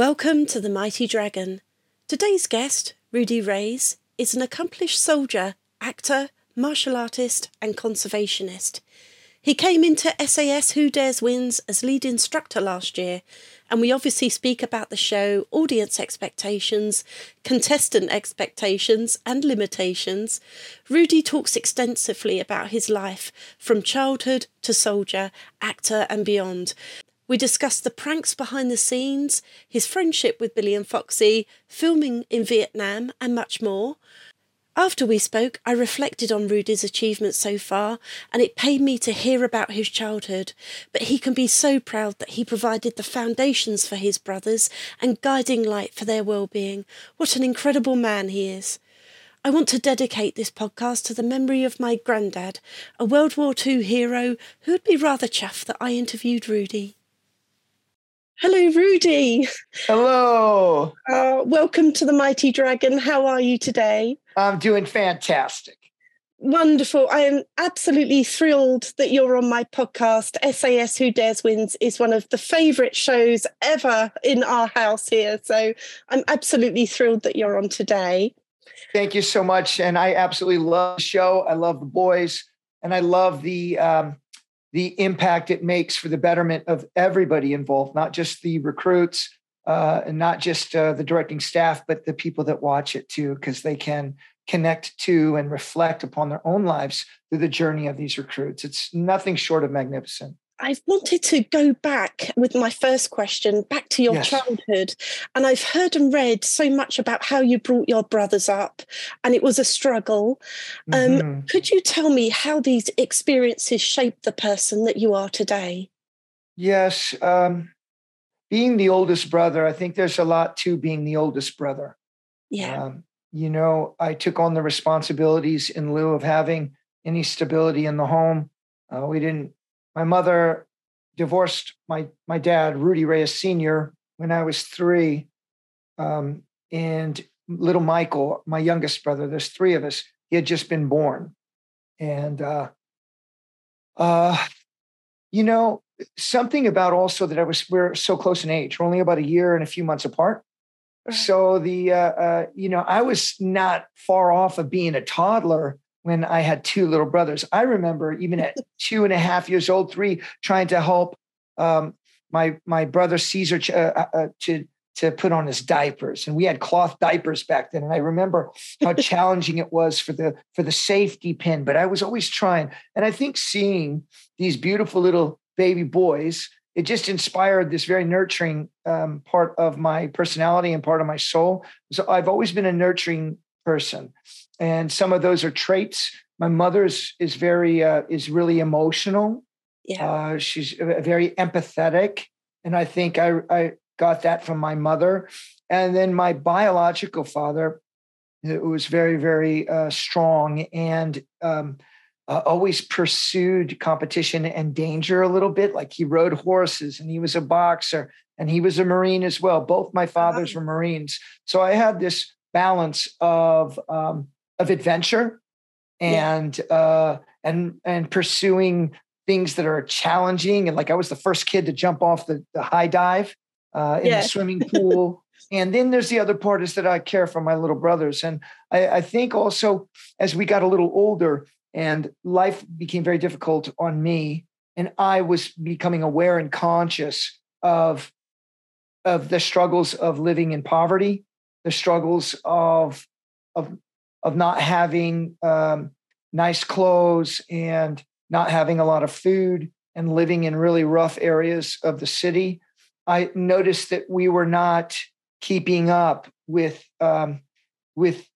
Welcome to the Mighty Dragon. Today's guest, Rudy Reyes, is an accomplished soldier, actor, martial artist, and conservationist. He came into SAS Who Dares Wins as lead instructor last year, and we obviously speak about the show, audience expectations, contestant expectations, and limitations. Rudy talks extensively about his life from childhood to soldier, actor, and beyond. We discuss the pranks behind the scenes, his friendship with Billy and Foxy, filming in Vietnam, and much more. After we spoke, I reflected on Rudy's achievements so far, and it pained me to hear about his childhood. But he can be so proud that he provided the foundations for his brothers and guiding light for their well-being. What an incredible man he is. I want to dedicate this podcast to the memory of my granddad, a World War II hero who would be rather chuffed that I interviewed Rudy. Hello, Rudy. Hello. Uh, welcome to the Mighty Dragon. How are you today? I'm doing fantastic. Wonderful. I am absolutely thrilled that you're on my podcast. SAS Who Dares Wins is one of the favourite shows ever in our house here. So I'm absolutely thrilled that you're on today. Thank you so much. And I absolutely love the show. I love the boys and I love the um, the impact it makes for the betterment of everybody involved, not just the recruits uh, and not just uh, the directing staff, but the people that watch it too, because they can connect to and reflect upon their own lives through the journey of these recruits. It's nothing short of magnificent. I've wanted to go back with my first question, back to your yes. childhood. And I've heard and read so much about how you brought your brothers up, and it was a struggle. Um, mm-hmm. Could you tell me how these experiences shaped the person that you are today? Yes. Um, being the oldest brother, I think there's a lot to being the oldest brother. Yeah. Um, you know, I took on the responsibilities in lieu of having any stability in the home. Uh, we didn't my mother divorced my my dad, Rudy Reyes Sr., when I was three. Um, and little Michael, my youngest brother, there's three of us, he had just been born. And uh, uh, you know, something about also that I was we're so close in age, we're only about a year and a few months apart. So the uh, uh, you know, I was not far off of being a toddler when I had two little brothers. I remember even at two and a half years old, three, trying to help um, my my brother Caesar ch- uh, uh, uh, to to put on his diapers, and we had cloth diapers back then. And I remember how challenging it was for the for the safety pin, but I was always trying. And I think seeing these beautiful little baby boys. It just inspired this very nurturing um, part of my personality and part of my soul. So I've always been a nurturing person and some of those are traits. My mother's is very uh, is really emotional. Yeah, uh, she's very empathetic, and I think I I got that from my mother, and then my biological father, who was very very uh, strong and. Um, uh, always pursued competition and danger a little bit. Like he rode horses and he was a boxer and he was a Marine as well. Both my fathers were Marines. So I had this balance of um, of adventure and yeah. uh, and and pursuing things that are challenging. And like I was the first kid to jump off the, the high dive uh, in yeah. the swimming pool. and then there's the other part is that I care for my little brothers. And I, I think also as we got a little older and life became very difficult on me, and I was becoming aware and conscious of of the struggles of living in poverty, the struggles of of of not having um, nice clothes and not having a lot of food and living in really rough areas of the city, I noticed that we were not keeping up with um, with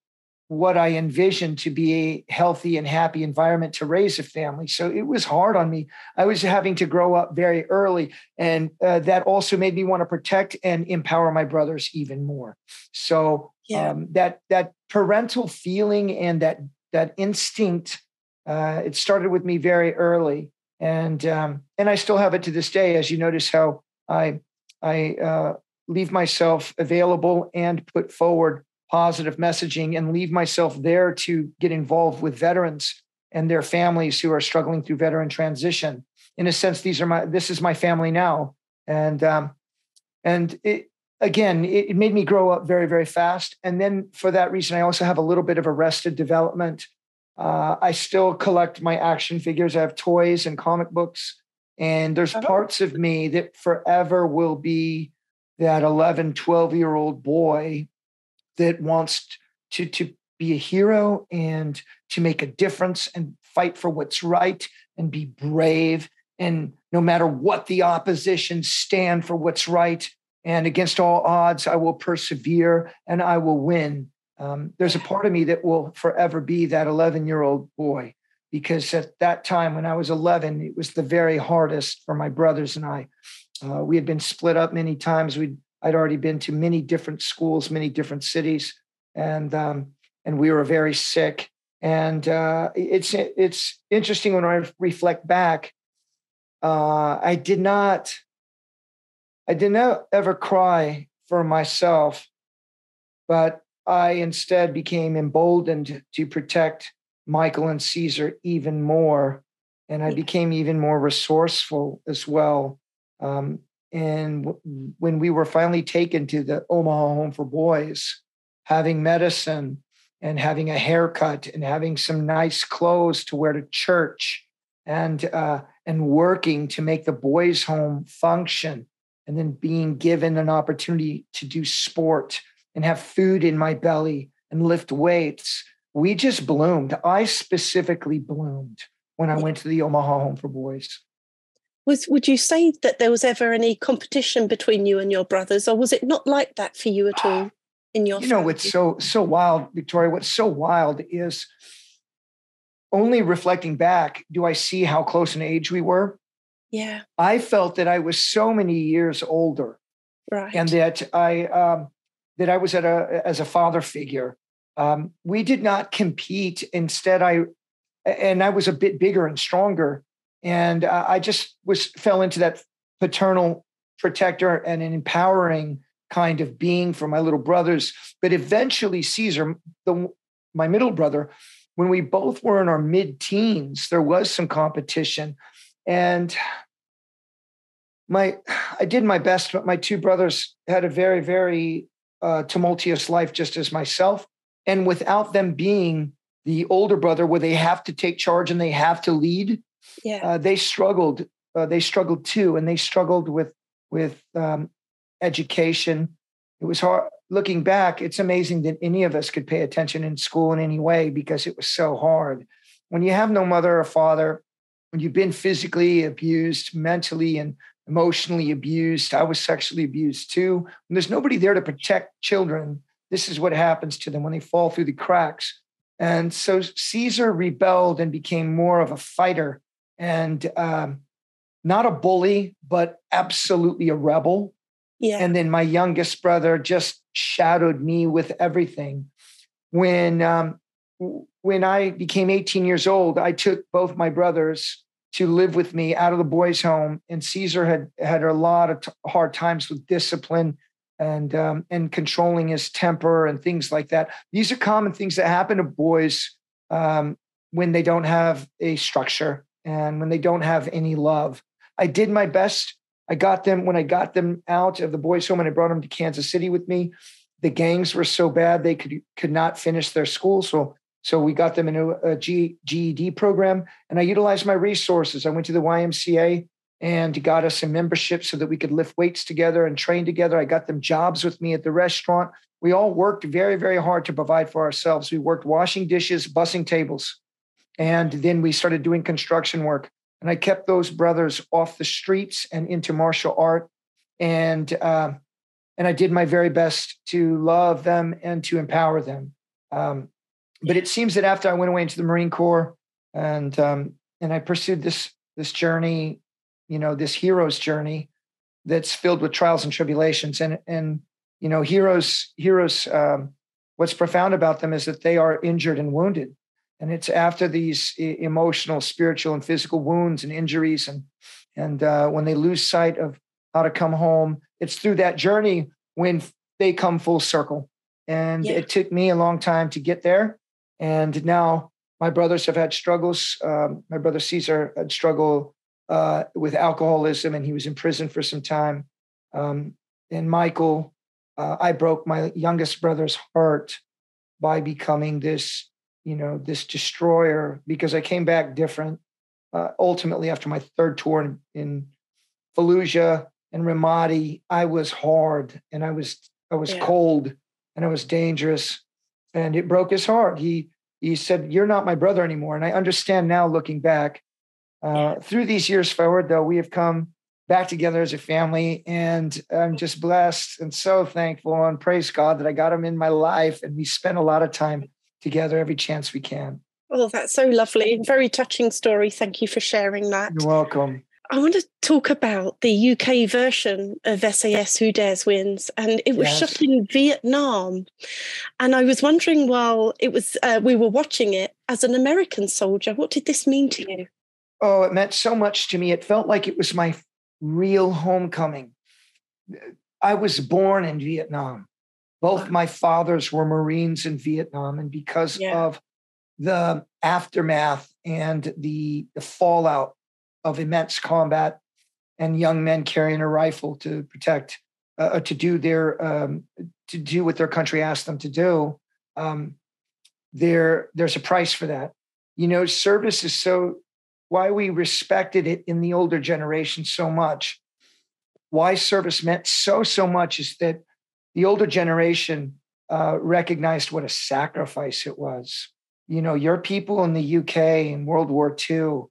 what I envisioned to be a healthy and happy environment to raise a family. So it was hard on me. I was having to grow up very early, and uh, that also made me want to protect and empower my brothers even more. So yeah. um, that that parental feeling and that that instinct, uh, it started with me very early, and um, and I still have it to this day. As you notice, how I I uh, leave myself available and put forward positive messaging and leave myself there to get involved with veterans and their families who are struggling through veteran transition. In a sense, these are my this is my family now, and um, and it, again, it, it, made me grow up very, very fast. And then for that reason, I also have a little bit of arrested development. Uh, I still collect my action figures. I have toys and comic books. And there's uh-huh. parts of me that forever will be that 11, 12 year old boy that wants to, to be a hero and to make a difference and fight for what's right and be brave. And no matter what the opposition, stand for what's right. And against all odds, I will persevere and I will win. Um, there's a part of me that will forever be that 11 year old boy because at that time when I was 11, it was the very hardest for my brothers and I. Uh, we had been split up many times. We'd I'd already been to many different schools, many different cities, and um, and we were very sick. And uh, it's it's interesting when I reflect back. Uh, I did not, I did not ever cry for myself, but I instead became emboldened to protect Michael and Caesar even more, and I became even more resourceful as well. Um, and w- when we were finally taken to the Omaha Home for Boys, having medicine and having a haircut and having some nice clothes to wear to church and uh, and working to make the boys' home function, and then being given an opportunity to do sport and have food in my belly and lift weights. We just bloomed. I specifically bloomed when I went to the Omaha Home for Boys. Was would you say that there was ever any competition between you and your brothers, or was it not like that for you at all in your? You know, what's so so wild, Victoria. What's so wild is only reflecting back do I see how close in age we were. Yeah, I felt that I was so many years older, right, and that I um, that I was at a as a father figure. Um, we did not compete. Instead, I and I was a bit bigger and stronger and uh, I just was fell into that paternal protector and an empowering kind of being for my little brothers. But eventually, Caesar, the, my middle brother, when we both were in our mid teens, there was some competition. And my, I did my best, but my two brothers had a very, very uh, tumultuous life, just as myself. And without them being the older brother, where they have to take charge and they have to lead, yeah. Uh, they struggled. Uh, they struggled too, and they struggled with with um, education. It was hard. Looking back, it's amazing that any of us could pay attention in school in any way because it was so hard. When you have no mother or father, when you've been physically abused, mentally and emotionally abused, I was sexually abused too. When there's nobody there to protect children, this is what happens to them when they fall through the cracks. And so Caesar rebelled and became more of a fighter and um, not a bully, but absolutely a rebel. Yeah. And then my youngest brother just shadowed me with everything. When um, when I became 18 years old, I took both my brothers to live with me out of the boys' home, and Caesar had had a lot of t- hard times with discipline and um, and controlling his temper and things like that. These are common things that happen to boys um, when they don't have a structure and when they don't have any love. I did my best. I got them when I got them out of the boys' home and I brought them to Kansas City with me. The gangs were so bad they could could not finish their school. So so we got them into a G, GED program, and I utilized my resources. I went to the YMCA and got us a membership so that we could lift weights together and train together. I got them jobs with me at the restaurant. We all worked very, very hard to provide for ourselves. We worked washing dishes, bussing tables. And then we started doing construction work. And I kept those brothers off the streets and into martial art. And uh, and I did my very best to love them and to empower them. Um, but it seems that after I went away into the Marine Corps and um, and I pursued this this journey, you know, this hero's journey that's filled with trials and tribulations. And and you know, heroes heroes. Um, what's profound about them is that they are injured and wounded and it's after these emotional spiritual and physical wounds and injuries and and uh, when they lose sight of how to come home it's through that journey when they come full circle and yeah. it took me a long time to get there and now my brothers have had struggles um, my brother caesar had struggled uh, with alcoholism and he was in prison for some time um, and michael uh, I broke my youngest brother's heart by becoming this, you know, this destroyer because I came back different. Uh, ultimately, after my third tour in, in Fallujah and Ramadi, I was hard and I was I was yeah. cold and I was dangerous, and it broke his heart. He he said, "You're not my brother anymore." And I understand now, looking back. Uh, through these years forward, though, we have come back together as a family. And I'm just blessed and so thankful and praise God that I got him in my life. And we spend a lot of time together every chance we can. Well, that's so lovely. Very touching story. Thank you for sharing that. You're welcome. I want to talk about the UK version of SAS Who Dares Wins, and it was yes. shot in Vietnam. And I was wondering while it was uh, we were watching it as an American soldier, what did this mean to you? Oh, it meant so much to me. It felt like it was my real homecoming. I was born in Vietnam. Both my fathers were Marines in Vietnam. And because yeah. of the aftermath and the, the fallout of immense combat and young men carrying a rifle to protect, uh, to do their, um, to do what their country asked them to do, um, there, there's a price for that. You know, service is so why we respected it in the older generation so much, why service meant so, so much is that the older generation uh, recognized what a sacrifice it was. You know, your people in the UK in World War II,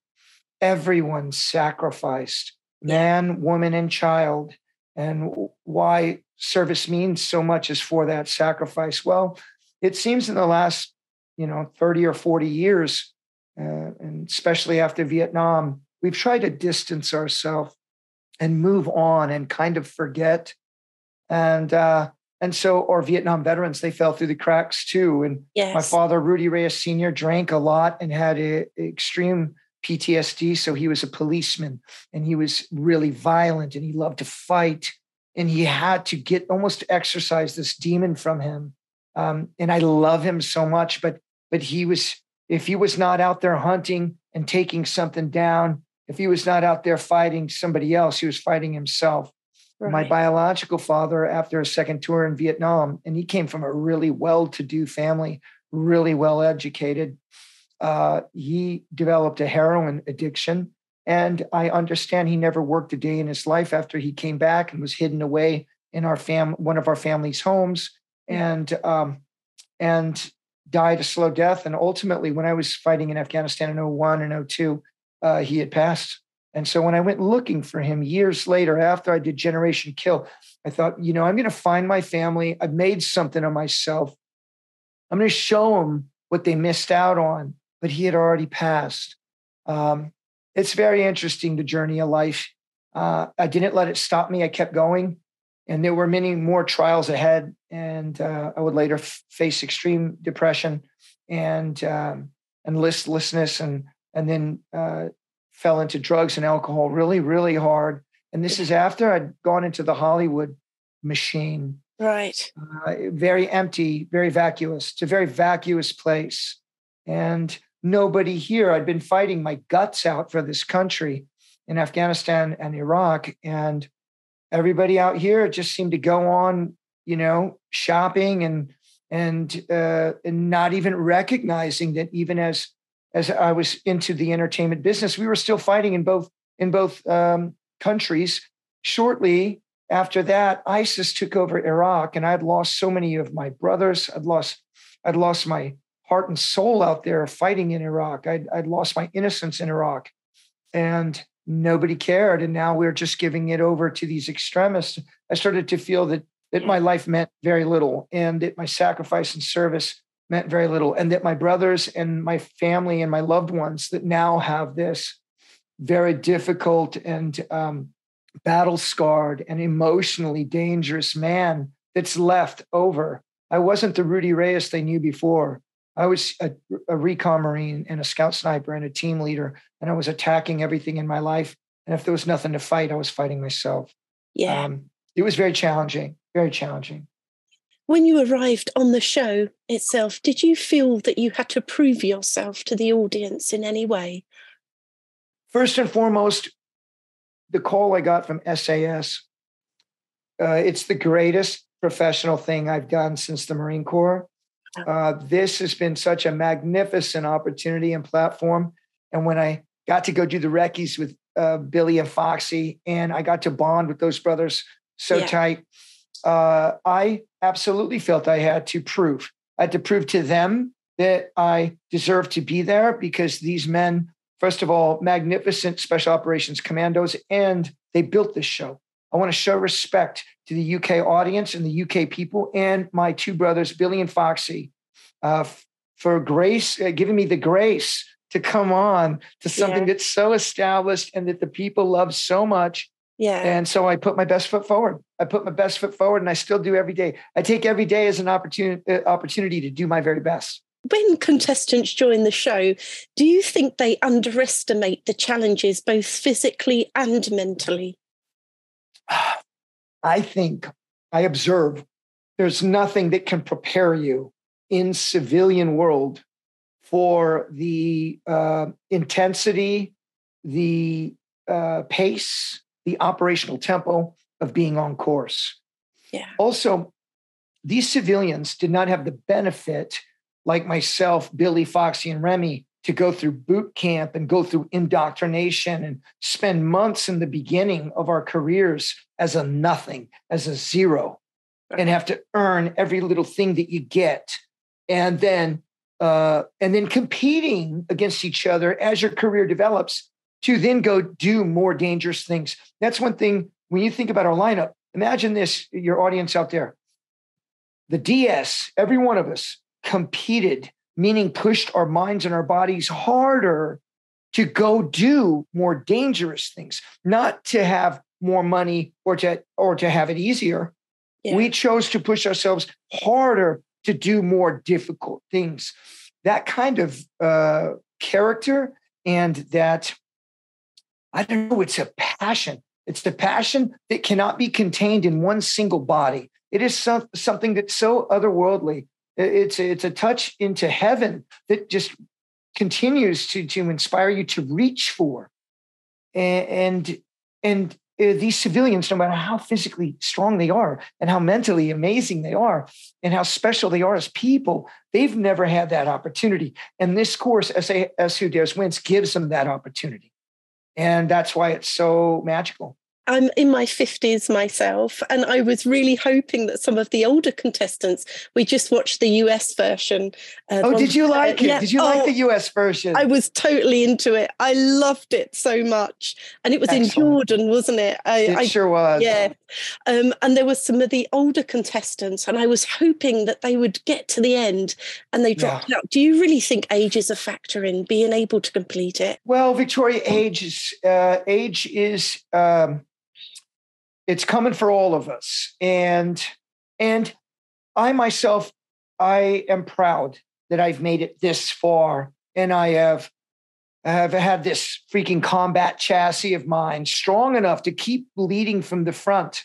everyone sacrificed man, woman, and child. And why service means so much is for that sacrifice. Well, it seems in the last, you know, 30 or 40 years, uh, and especially after Vietnam, we've tried to distance ourselves and move on and kind of forget. And uh, and so, our Vietnam veterans, they fell through the cracks too. And yes. my father, Rudy Reyes Sr., drank a lot and had a, a extreme PTSD. So he was a policeman and he was really violent and he loved to fight. And he had to get almost exercise this demon from him. Um, and I love him so much, but but he was if he was not out there hunting and taking something down, if he was not out there fighting somebody else, he was fighting himself. Right. My biological father, after a second tour in Vietnam, and he came from a really well to do family, really well educated, uh, he developed a heroin addiction. And I understand he never worked a day in his life after he came back and was hidden away in our fam one of our family's homes. And um, and died a slow death. And ultimately, when I was fighting in Afghanistan in 01 and 02, uh, he had passed. And so when I went looking for him years later, after I did Generation Kill, I thought, you know, I'm going to find my family. I've made something of myself. I'm going to show them what they missed out on, but he had already passed. Um, it's very interesting, the journey of life. Uh, I didn't let it stop me. I kept going and there were many more trials ahead. And uh, I would later f- face extreme depression and um, and listlessness, and and then uh, fell into drugs and alcohol really, really hard. And this is after I'd gone into the Hollywood machine. Right. Uh, very empty, very vacuous. It's a very vacuous place, and nobody here. I'd been fighting my guts out for this country in Afghanistan and Iraq, and everybody out here just seemed to go on, you know, shopping and and uh, and not even recognizing that even as as I was into the entertainment business, we were still fighting in both in both um, countries. Shortly after that, ISIS took over Iraq, and I'd lost so many of my brothers. I'd lost I'd lost my heart and soul out there fighting in Iraq. I'd, I'd lost my innocence in Iraq, and nobody cared and now we're just giving it over to these extremists. I started to feel that that my life meant very little and that my sacrifice and service meant very little and that my brothers and my family and my loved ones that now have this very difficult and um, battle scarred and emotionally dangerous man that's left over. I wasn't the rudy reyes they knew before I was a, a recon marine and a scout sniper and a team leader, and I was attacking everything in my life. And if there was nothing to fight, I was fighting myself. Yeah. Um, it was very challenging, very challenging. When you arrived on the show itself, did you feel that you had to prove yourself to the audience in any way? First and foremost, the call I got from SAS, uh, it's the greatest professional thing I've done since the Marine Corps. Uh, this has been such a magnificent opportunity and platform. And when I got to go do the recce's with uh, Billy and Foxy, and I got to bond with those brothers so yeah. tight, uh, I absolutely felt I had to prove. I had to prove to them that I deserve to be there because these men, first of all, magnificent special operations commandos, and they built this show. I want to show respect to the UK audience and the UK people and my two brothers, Billy and Foxy, uh, for grace, uh, giving me the grace to come on to something yeah. that's so established and that the people love so much. Yeah. And so I put my best foot forward. I put my best foot forward and I still do every day. I take every day as an opportunity uh, opportunity to do my very best. When contestants join the show, do you think they underestimate the challenges both physically and mentally? I think I observe there's nothing that can prepare you in civilian world for the uh, intensity, the uh, pace, the operational tempo of being on course. Yeah. Also, these civilians did not have the benefit, like myself, Billy, Foxy, and Remy, to go through boot camp and go through indoctrination and spend months in the beginning of our careers as a nothing, as a zero, and have to earn every little thing that you get. And then uh, and then competing against each other as your career develops to then go do more dangerous things. That's one thing when you think about our lineup. Imagine this, your audience out there. The DS, every one of us competed meaning pushed our minds and our bodies harder to go do more dangerous things, not to have more money or to or to have it easier. Yeah. We chose to push ourselves harder to do more difficult things. That kind of uh, character and that I don't know, it's a passion. It's the passion that cannot be contained in one single body. It is some, something that's so otherworldly it's it's a touch into heaven that just continues to to inspire you to reach for, and and, and Uh, these civilians, no matter how physically strong they are and how mentally amazing they are and how special they are as people, they've never had that opportunity. And this course, SAS Who Dares Wins, gives them that opportunity. And that's why it's so magical. I'm in my 50s myself, and I was really hoping that some of the older contestants, we just watched the US version. Uh, oh, did you like uh, it? Yeah. Did you oh, like the US version? I was totally into it. I loved it so much. And it was Excellent. in Jordan, wasn't it? I, it I, sure was. Yeah. Um, and there were some of the older contestants, and I was hoping that they would get to the end and they dropped yeah. out. Do you really think age is a factor in being able to complete it? Well, Victoria, age is, uh, age is, um, it's coming for all of us. And and i myself i am proud that i've made it this far. And i have I have had this freaking combat chassis of mine strong enough to keep leading from the front.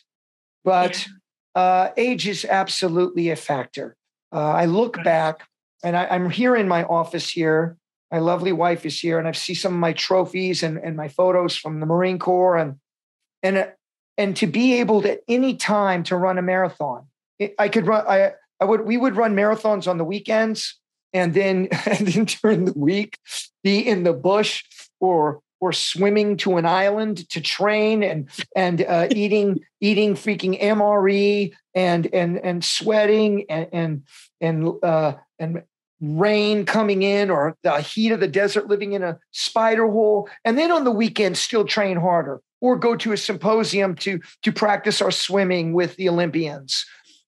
But yeah. uh, age is absolutely a factor. Uh, i look back and I, i'm here in my office here. My lovely wife is here and i see some of my trophies and, and my photos from the marine corps and and and to be able to at any time to run a marathon. I could run. I I would. We would run marathons on the weekends, and then and then during the week, be in the bush or or swimming to an island to train and and uh, eating eating freaking MRE and and and sweating and and and uh, and rain coming in or the heat of the desert living in a spider hole and then on the weekend still train harder or go to a symposium to to practice our swimming with the Olympians.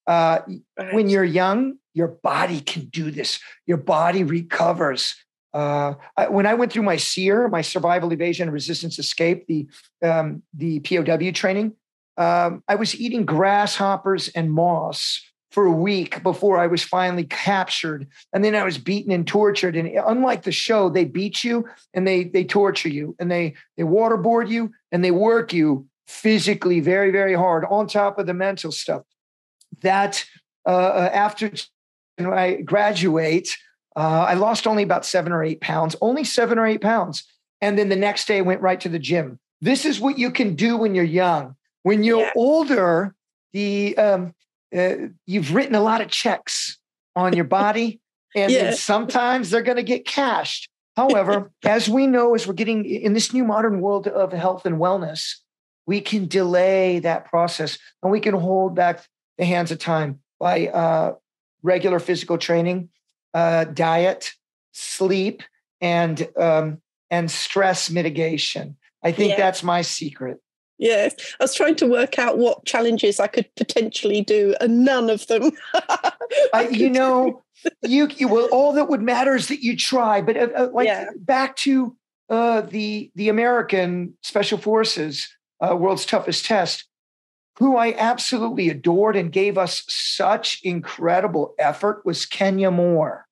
Uh, right. When you're young, your body can do this. Your body recovers. Uh, I, when I went through my SERE, my survival, evasion, resistance, escape, the um, the POW training, um, I was eating grasshoppers and moss for a week before I was finally captured. And then I was beaten and tortured. And unlike the show, they beat you and they they torture you and they they waterboard you and they work you physically very, very hard on top of the mental stuff. That uh, uh after I graduate, uh, I lost only about seven or eight pounds, only seven or eight pounds. And then the next day I went right to the gym. This is what you can do when you're young. When you're yeah. older, the um, uh, you've written a lot of checks on your body, and Yeah. sometimes they're going to get cashed. However, as we know, as we're getting in this new modern world of health and wellness, we can delay that process and we can hold back the hands of time by uh, regular physical training, uh, diet, sleep, and um, and stress mitigation. I think Yeah. that's my secret. Yes, I was trying to work out what challenges I could potentially do, and none of them. I, you know, you, you well, all that would matter is that you try. But uh, uh, like Yeah. back to uh, the the American Special Forces, uh, World's Toughest Test, who I absolutely adored and gave us such incredible effort was Kenya Moore,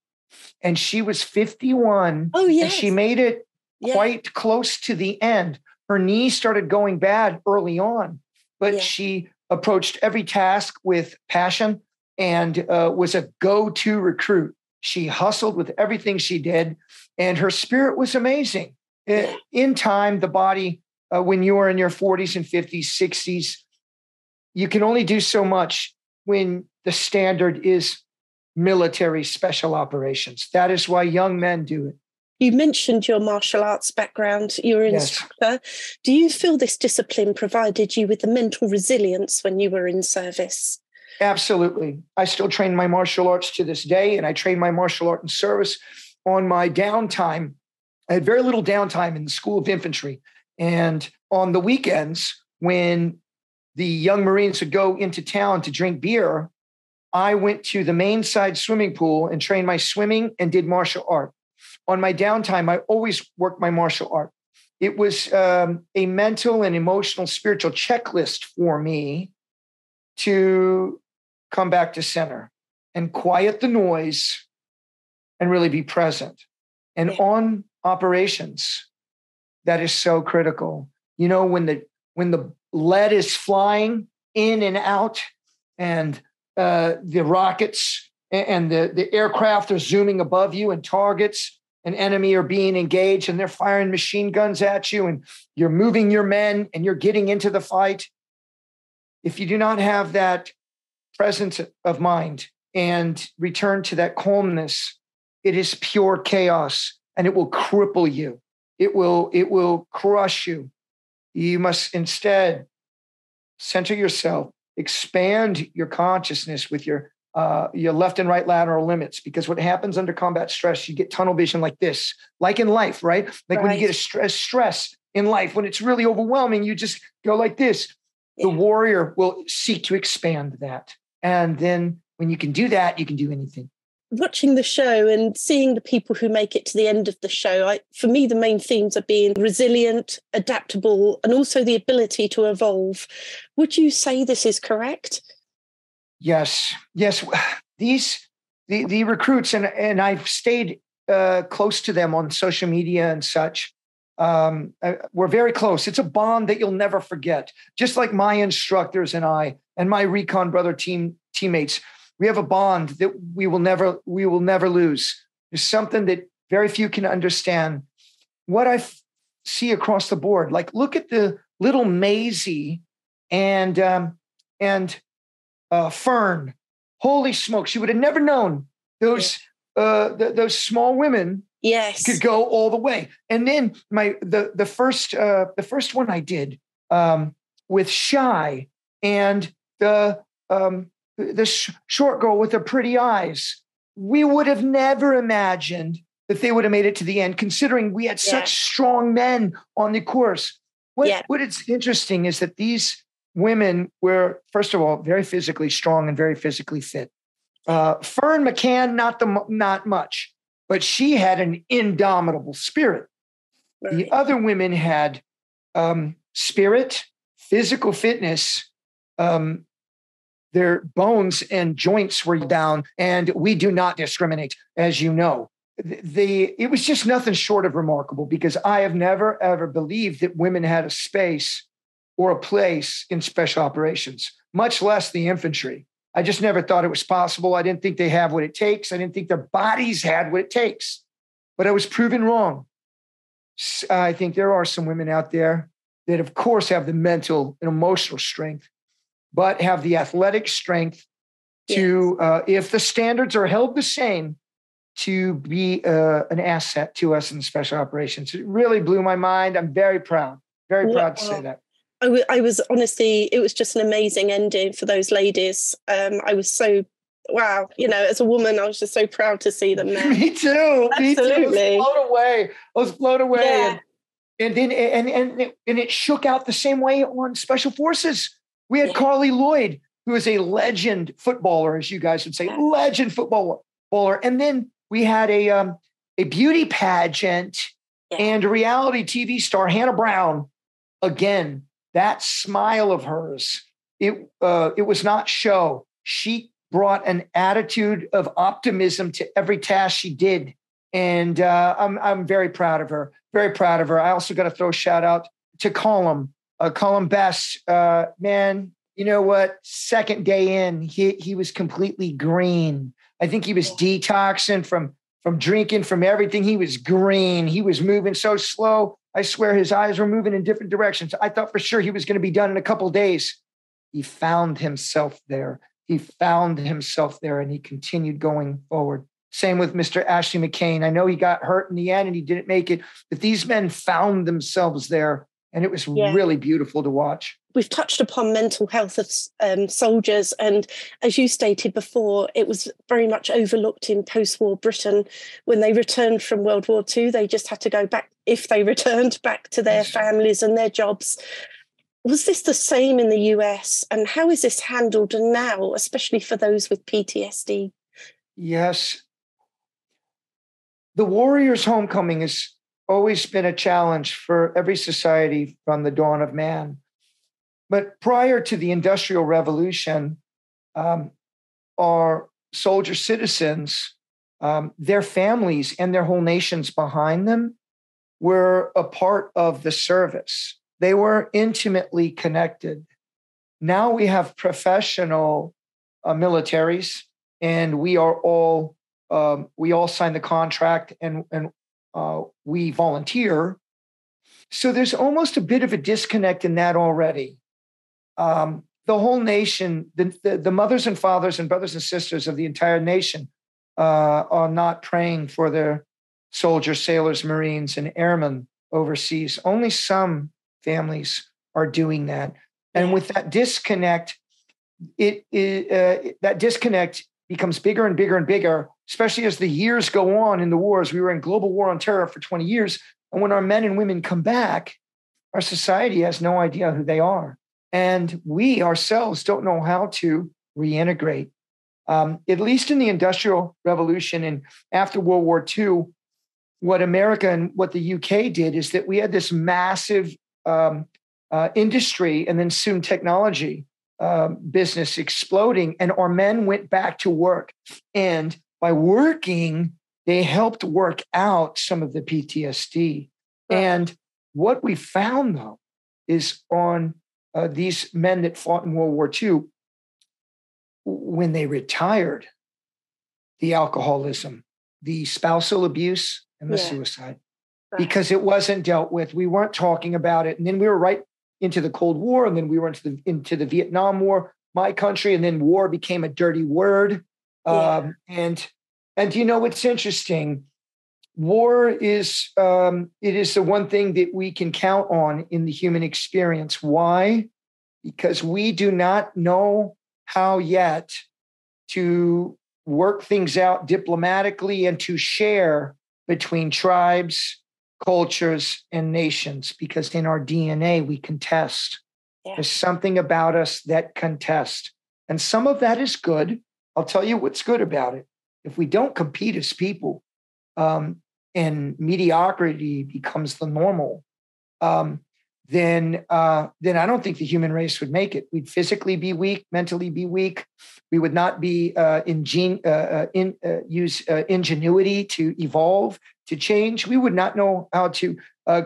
and she was fifty one. Oh yeah, she made it yeah. quite close to the end. Her knee started going bad early on, but Yeah. she approached every task with passion and uh, was a go to recruit. She hustled with everything she did, and her spirit was amazing. Yeah. In time, the body, uh, when you are in your 40s and 50s, 60s, you can only do so much when the standard is military special operations. That is why young men do it. You mentioned your martial arts background. You're an Yes. instructor. Do you feel this discipline provided you with the mental resilience when you were in service? Absolutely. I still train my martial arts to this day, and I train my martial art in service on my downtime. I had very little downtime in the School of Infantry. And on the weekends, when the young Marines would go into town to drink beer, I went to the main side swimming pool and trained my swimming and did martial art. On my downtime, I always worked my martial art. It was um, a mental and emotional, spiritual checklist for me to come back to center and quiet the noise and really be present. And on operations, that is so critical. You know, when the when the lead is flying in and out, and uh, the rockets and the, the aircraft are zooming above you, and targets and enemy are being engaged, and they're firing machine guns at you, and you're moving your men and you're getting into the fight. If you do not have that presence of mind and return to that calmness, it is pure chaos and it will cripple you. It will, it will crush you. You must instead center yourself, expand your consciousness with your uh, your left and right lateral limits. Because what happens under combat stress, you get tunnel vision like this, like in life, right? Like when you get a stress, stress in life, when it's really overwhelming, you just go like this. The warrior will seek to expand that. And then when you can do that, you can do anything. Watching the show and seeing the people who make it to the end of the show, I, for me, the main themes are being resilient, adaptable, and also the ability to evolve. Would you say this is correct? Yes, yes. These the the recruits and and I've stayed uh, close to them on social media and such. Um, uh, we're very close. It's a bond that you'll never forget. Just like my instructors and I and my recon brother team teammates, we have a bond that we will never we will never lose. There's something that very few can understand. What I f- see across the board, like look at the little Maisie and um, and uh, Fern. Holy smokes! You would have never known those uh, th- those small women Yes. could go all the way. And then my the the first uh, the first one I did um, with Shy and the um, the sh- short girl with the pretty eyes. We would have never imagined that they would have made it to the end, considering we had Yeah. such strong men on the course. What Yeah. what is interesting is that these women were, first of all, very physically strong and very physically fit. Uh, Fern McCann, not the not much, but she had an indomitable spirit. Right. The other women had um, spirit, physical fitness. Um, their bones and joints were down, and we do not discriminate, as you know. The, the it was just nothing short of remarkable because I have never ever believed that women had a space or a place in special operations, much less the infantry. I just never thought it was possible. I didn't think they have what it takes. I didn't think their bodies had what it takes. But I was proven wrong. I think there are some women out there that, of course, have the mental and emotional strength, but have the athletic strength to, yes. uh, if the standards are held the same, to be uh, an asset to us in special operations. It really blew my mind. I'm very proud, very proud to say that. I, w- I was honestly, it was just an amazing ending for those ladies. Um, I was so wow, you know, as a woman, I was just so proud to see them there. Me too. Absolutely. Me too. I was blown away. I was blown away. Yeah. And, and then and and and it shook out the same way on special forces. We had yeah. Carli Lloyd, who is a legend footballer, as you guys would say, yeah. legend footballer. And then we had a um, a beauty pageant and a reality TV star, Hannah Brown. Again, that smile of hers, it uh, it was not show. She brought an attitude of optimism to every task she did. And uh, I'm, I'm very proud of her, very proud of her. I also got to throw a shout out to Calum, uh, Calum Best. Uh, man, you know what? Second day in, he, he was completely green. I think he was detoxing from, from drinking, from everything. He was green. He was moving so slow. I swear his eyes were moving in different directions. I thought for sure he was going to be done in a couple days. He found himself there he found himself there and he continued going forward. Same with Mr. Ashley McCain. I know he got hurt in the end and he didn't make it, but these men found themselves there. And it was yeah. really beautiful to watch. We've touched upon mental health of um, soldiers. And as you stated before, it was very much overlooked in post war Britain. When they returned from World War II, they just had to go back, if they returned back to their families and their jobs was this the same in the US? And how is this handled now, especially for those with PTSD? Yes. The warrior's homecoming has always been a challenge for every society from the dawn of man. But prior to the Industrial Revolution, um, our soldier citizens, um, their families, and their whole nations behind them were a part of the service. They were intimately connected. Now we have professional uh, militaries, and we are all um, we all sign the contract and and uh, we volunteer. So there's almost a bit of a disconnect in that already. Um, the whole nation, the, the, the mothers and fathers and brothers and sisters of the entire nation uh, are not praying for their soldiers, sailors, Marines, and airmen overseas. Only some families are doing that. And with that disconnect, it, it uh, that disconnect becomes bigger and bigger and bigger, especially as the years go on in the wars. We were in global war on terror for 20 years. And when our men and women come back, our society has no idea who they are. And we ourselves don't know how to reintegrate. Um, at least in the Industrial Revolution and after World War II, what America and what the UK did is that we had this massive um, uh, industry and then soon technology uh, business exploding. And our men went back to work. And by working, they helped work out some of the PTSD. Right. And what we found, though, is on uh, these men that fought in World War II, when they retired, the alcoholism, the spousal abuse, and the yeah. suicide because it wasn't dealt with. We weren't talking about it. And then we were right into the Cold War, and then we were into the into the Vietnam War, my country, and then war became a dirty word. Yeah. Um, and and you know it's interesting? War is um, it is the one thing that we can count on in the human experience. Why? Because we do not know how yet to work things out diplomatically and to share between tribes cultures, and nations because in our DNA we contest. Yeah. There's something about us that contest. And some of that is good. I'll tell you what's good about it. If we don't compete as people um, and mediocrity becomes the normal, um, then uh, then I don't think the human race would make it. We'd physically be weak, mentally be weak. We would not be uh, ingen- uh, uh in, uh, use uh, ingenuity to evolve, to change. We would not know how to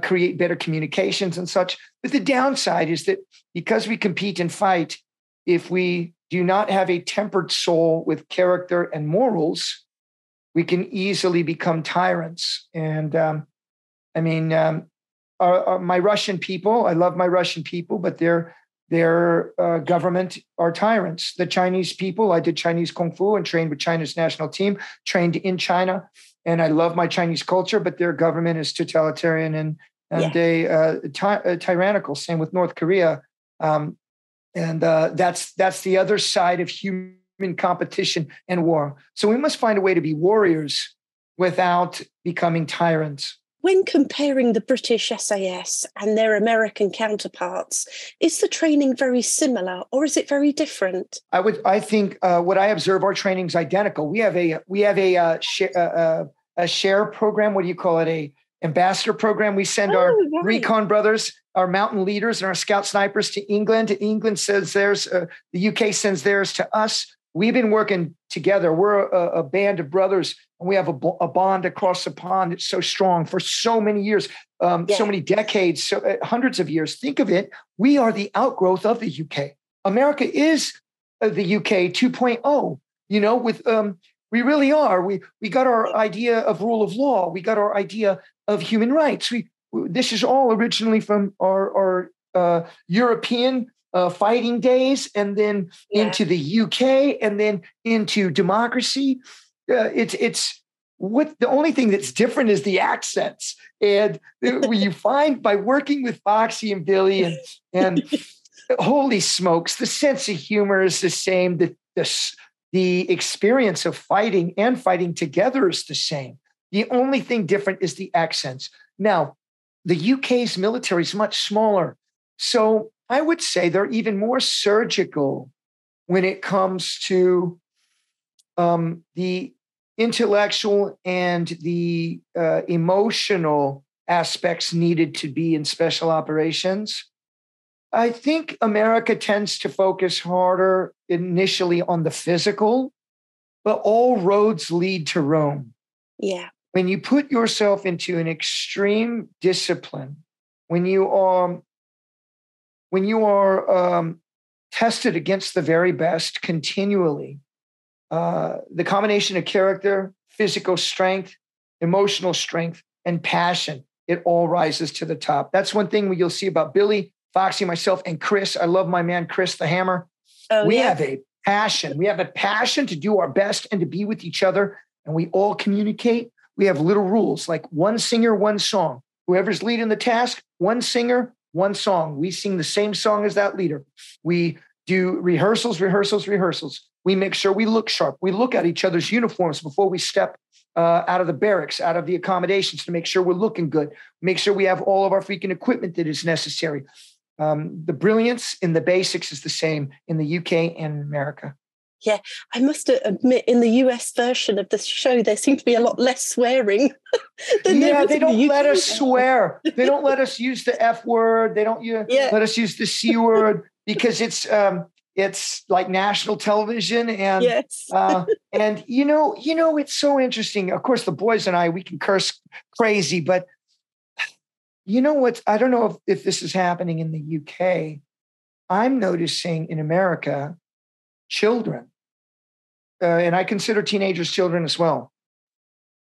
create better communications and such. But the downside is that because we compete and fight, if we do not have a tempered soul with character and morals, we can easily become tyrants. And um, I mean, um, my Russian people. I love my Russian people, but they're their uh, government are tyrants. The Chinese people, I did Chinese Kung Fu and trained with China's national team, trained in China. And I love my Chinese culture, but their government is totalitarian and, and yeah. they uh, ty- uh, tyrannical. Same with North Korea. Um, and uh, that's that's the other side of human competition and war. So we must find a way to be warriors without becoming tyrants. When comparing the British SAS and their American counterparts, is the training very similar or is it very different? I would, I think, uh, what I observe, our training is identical. We have a, we have a, uh, share, uh, uh, a share program. What do you call it? A ambassador program. We send oh, our right. recon brothers, our mountain leaders, and our scout snipers to England. England sends theirs. Uh, the UK sends theirs to us. We've been working together. We're a, a band of brothers and we have a, a, bond across the pond that's so strong for so many years, um, yeah. so many decades, so, uh, hundreds of years. Think of it. We are the outgrowth of the UK. America is uh, the UK 2.0. You know, with um, we really are. We we got our idea of rule of law. We got our idea of human rights. We this is all originally from our our uh, European uh, fighting days, and then yeah. into the UK, and then into democracy uh, it's it's what the only thing that's different is the accents. And you find by working with foxy and billy and and holy smokes the sense of humor is the same. The, the the experience of fighting and fighting together is the same. The only thing different is the accents. Now the uk's military is much smaller. So i would say they're even more surgical when it comes to um, the intellectual and the uh, emotional aspects needed to be in special operations. I think America tends to focus harder initially on the physical, but all roads lead to Rome. Yeah. When you put yourself into an extreme discipline, when you are when you are um, tested against the very best continually, uh, the combination of character, physical strength, emotional strength, and passion, it all rises to the top. That's one thing you'll see about Billy, Foxy, myself, and Chris. I love my man, Chris the Hammer. Oh, we yeah. have a passion. We have a passion to do our best and to be with each other. And we all communicate. We have little rules like one singer, one song. Whoever's leading the task, one singer, one song. We sing the same song as that leader. We do rehearsals, rehearsals, rehearsals. We make sure we look sharp. We look at each other's uniforms before we step uh, out of the barracks, out of the accommodations to make sure we're looking good. Make sure we have all of our freaking equipment that is necessary. Um, the brilliance in the basics is the same in the UK and America. Yeah, I must admit, in the US version of the show, there seemed to be a lot less swearing. yeah, they don't let us swear. They don't let us use the F word. They don't yeah. let us use the C word because it's um, it's like national television and yes. uh, and you know you know it's so interesting of course the boys and i we can curse crazy but you know what i don't know if, if this is happening in the uk i'm noticing in america children uh, and i consider teenagers children as well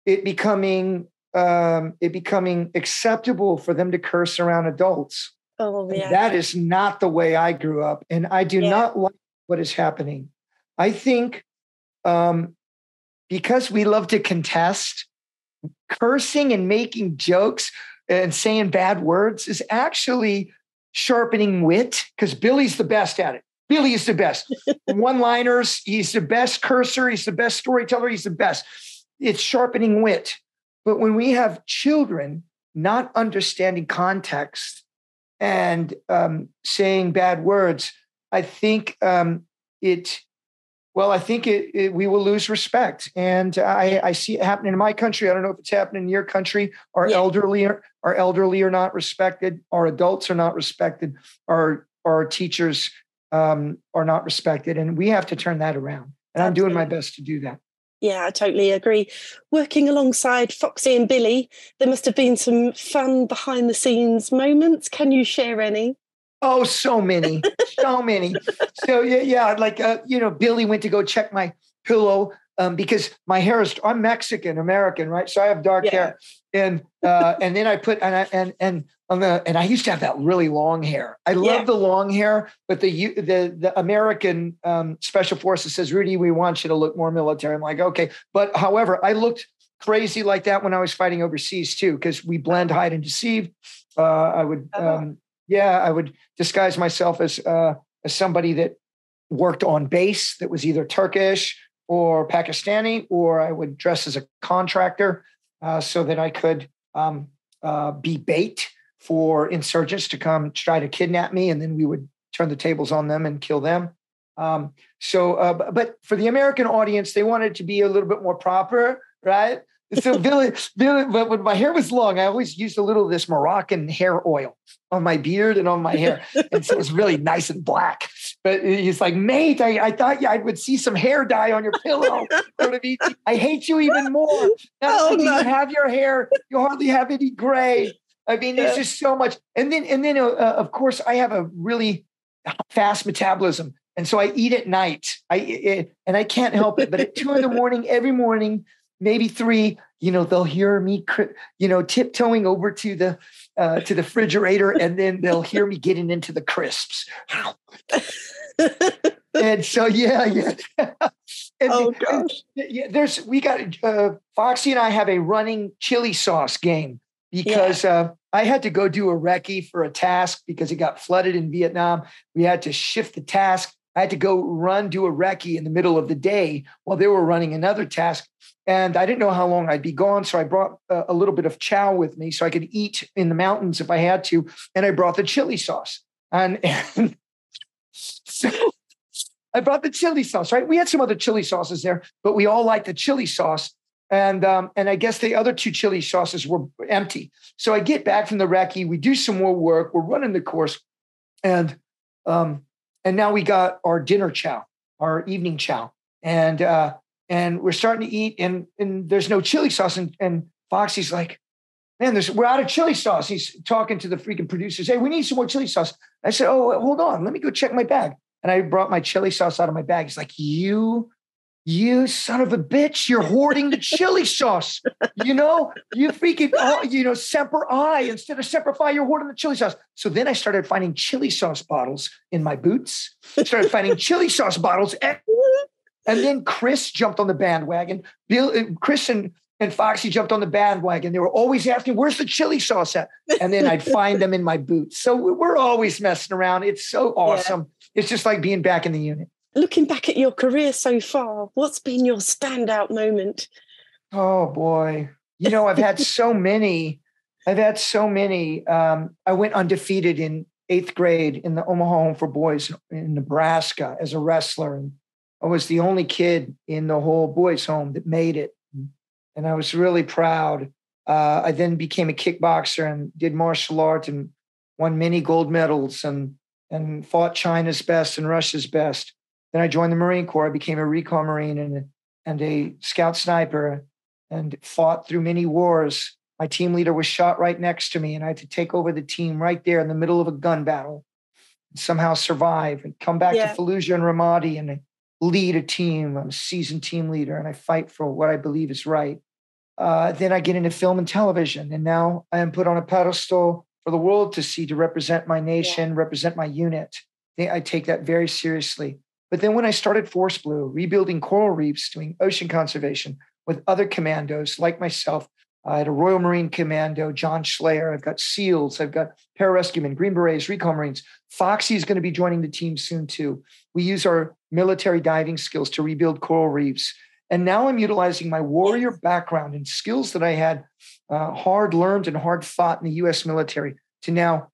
it becoming um, it becoming acceptable for them to curse around adults Oh, yeah. That is not the way I grew up. And I do yeah. not like what is happening. I think um, because we love to contest, cursing and making jokes and saying bad words is actually sharpening wit because Billy's the best at it. Billy is the best. One liners, he's the best cursor, he's the best storyteller, he's the best. It's sharpening wit. But when we have children not understanding context and um, saying bad words, I think um, it. Well, I think it, it, we will lose respect, and I, I, see it happening in my country. I don't know if it's happening in your country. Our yeah. elderly, are, our elderly are not respected. Our adults are not respected. Our our teachers um, are not respected, and we have to turn that around. And Absolutely. I'm doing my best to do that. Yeah, I totally agree. Working alongside Foxy and Billy, there must have been some fun behind the scenes moments. Can you share any? Oh, so many, so many. So yeah, yeah, like uh, you know, Billy went to go check my pillow um, because my hair is. I'm Mexican American, right? So I have dark yeah. hair, and uh, and then I put and I, and and on the and I used to have that really long hair. I love yeah. the long hair, but the the the American um, Special Forces says, Rudy, we want you to look more military. I'm like, okay, but however, I looked crazy like that when I was fighting overseas too, because we blend, hide, and deceive. Uh, I would, uh-huh. um, yeah, I would disguise myself as uh, as somebody that worked on base that was either Turkish or Pakistani, or I would dress as a contractor uh, so that I could um, uh, be bait for insurgents to come try to kidnap me, and then we would turn the tables on them and kill them. Um, so, uh, but for the American audience, they wanted to be a little bit more proper, right? So Billy, Billy, but when my hair was long, I always used a little of this Moroccan hair oil on my beard and on my hair. and so it was really nice and black. But he's like, mate, I, I thought I would see some hair dye on your pillow. I hate you even more. Not oh, you have your hair, you hardly have any gray. I mean, there's just so much. And then, and then, uh, uh, of course, I have a really fast metabolism, and so I eat at night. I it, and I can't help it. But at two in the morning, every morning, maybe three, you know, they'll hear me, you know, tiptoeing over to the uh, to the refrigerator, and then they'll hear me getting into the crisps. and so, yeah, yeah. and, oh gosh, yeah. There's we got uh, Foxy and I have a running chili sauce game because yeah. uh, I had to go do a recce for a task because it got flooded in Vietnam. We had to shift the task. I had to go run, do a recce in the middle of the day while they were running another task. And I didn't know how long I'd be gone. So I brought a, a little bit of chow with me so I could eat in the mountains if I had to. And I brought the chili sauce. And, and so I brought the chili sauce, right? We had some other chili sauces there, but we all liked the chili sauce and um, and I guess the other two chili sauces were empty. So I get back from the recce, we do some more work, we're running the course, and um, and now we got our dinner chow, our evening chow, and uh, and we're starting to eat, and and there's no chili sauce, and and Foxy's like, man, there's we're out of chili sauce. He's talking to the freaking producers, hey, we need some more chili sauce. I said, oh, hold on, let me go check my bag, and I brought my chili sauce out of my bag. He's like, you you son of a bitch, you're hoarding the chili sauce. You know, you freaking, oh, you know, Semper I instead of Semper Fi, you're hoarding the chili sauce. So then I started finding chili sauce bottles in my boots, started finding chili sauce bottles. And, and then Chris jumped on the bandwagon. Bill, uh, Chris and, and Foxy jumped on the bandwagon. They were always asking, where's the chili sauce at? And then I'd find them in my boots. So we're always messing around. It's so awesome. Yeah. It's just like being back in the unit looking back at your career so far, what's been your standout moment? Oh boy. You know, I've had so many. I've had so many. Um, I went undefeated in eighth grade in the Omaha Home for Boys in Nebraska as a wrestler. And I was the only kid in the whole boys' home that made it. And I was really proud. Uh, I then became a kickboxer and did martial arts and won many gold medals and and fought China's best and Russia's best. Then I joined the Marine Corps. I became a recon Marine and, and a scout sniper and fought through many wars. My team leader was shot right next to me, and I had to take over the team right there in the middle of a gun battle and somehow survive and come back yeah. to Fallujah and Ramadi and lead a team. I'm a seasoned team leader, and I fight for what I believe is right. Uh, then I get into film and television, and now I am put on a pedestal for the world to see to represent my nation, yeah. represent my unit. I take that very seriously. But then when I started Force Blue, rebuilding coral reefs, doing ocean conservation with other commandos like myself, I had a Royal Marine Commando, John Schlayer. I've got SEALs. I've got pararescuemen, Green Berets, Recon Marines. Foxy is going to be joining the team soon, too. We use our military diving skills to rebuild coral reefs. And now I'm utilizing my warrior background and skills that I had uh, hard learned and hard fought in the US military to now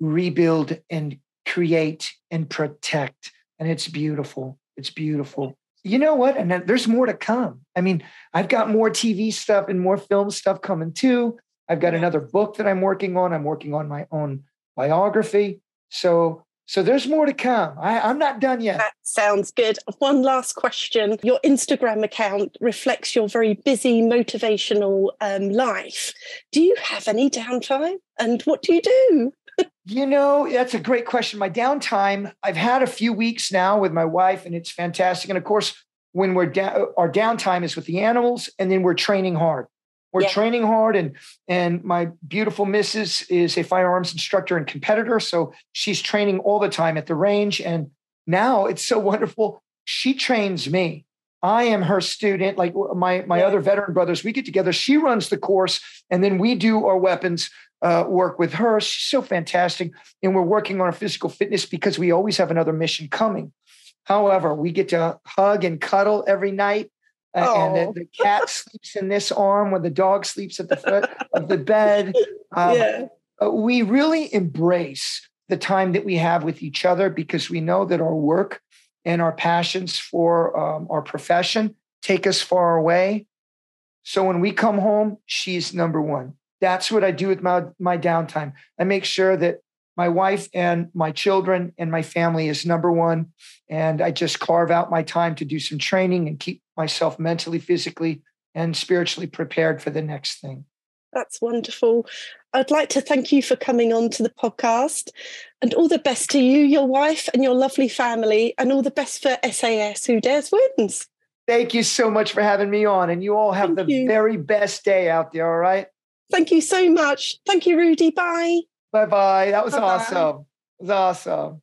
rebuild and create and protect and it's beautiful. It's beautiful. You know what? And there's more to come. I mean, I've got more TV stuff and more film stuff coming too. I've got another book that I'm working on. I'm working on my own biography. So so there's more to come. I, am not done yet. That sounds good. One last question. Your Instagram account reflects your very busy, motivational um, life. Do you have any downtime? And what do you do? you know, that's a great question. My downtime, I've had a few weeks now with my wife, and it's fantastic. And of course, when we're down, our downtime is with the animals, and then we're training hard. We're yeah. training hard, and and my beautiful missus is a firearms instructor and competitor, so she's training all the time at the range. And now it's so wonderful. She trains me. I am her student. Like my my yeah. other veteran brothers, we get together. She runs the course, and then we do our weapons uh, work with her. She's so fantastic, and we're working on our physical fitness because we always have another mission coming. However, we get to hug and cuddle every night. Uh, and the, the, cat sleeps in this arm when the dog sleeps at the foot of the bed. Um, yeah. Uh, we really embrace the time that we have with each other because we know that our work and our passions for um, our profession take us far away. So when we come home, she's number one. That's what I do with my, my downtime. I make sure that my wife and my children and my family is number one. And I just carve out my time to do some training and keep myself mentally, physically, and spiritually prepared for the next thing. That's wonderful. I'd like to thank you for coming on to the podcast and all the best to you, your wife, and your lovely family, and all the best for SAS Who Dares Wins. Thank you so much for having me on, and you all have thank the you. very best day out there, all right? Thank you so much. Thank you, Rudy. Bye. Bye bye. That was Bye-bye. awesome. It was awesome.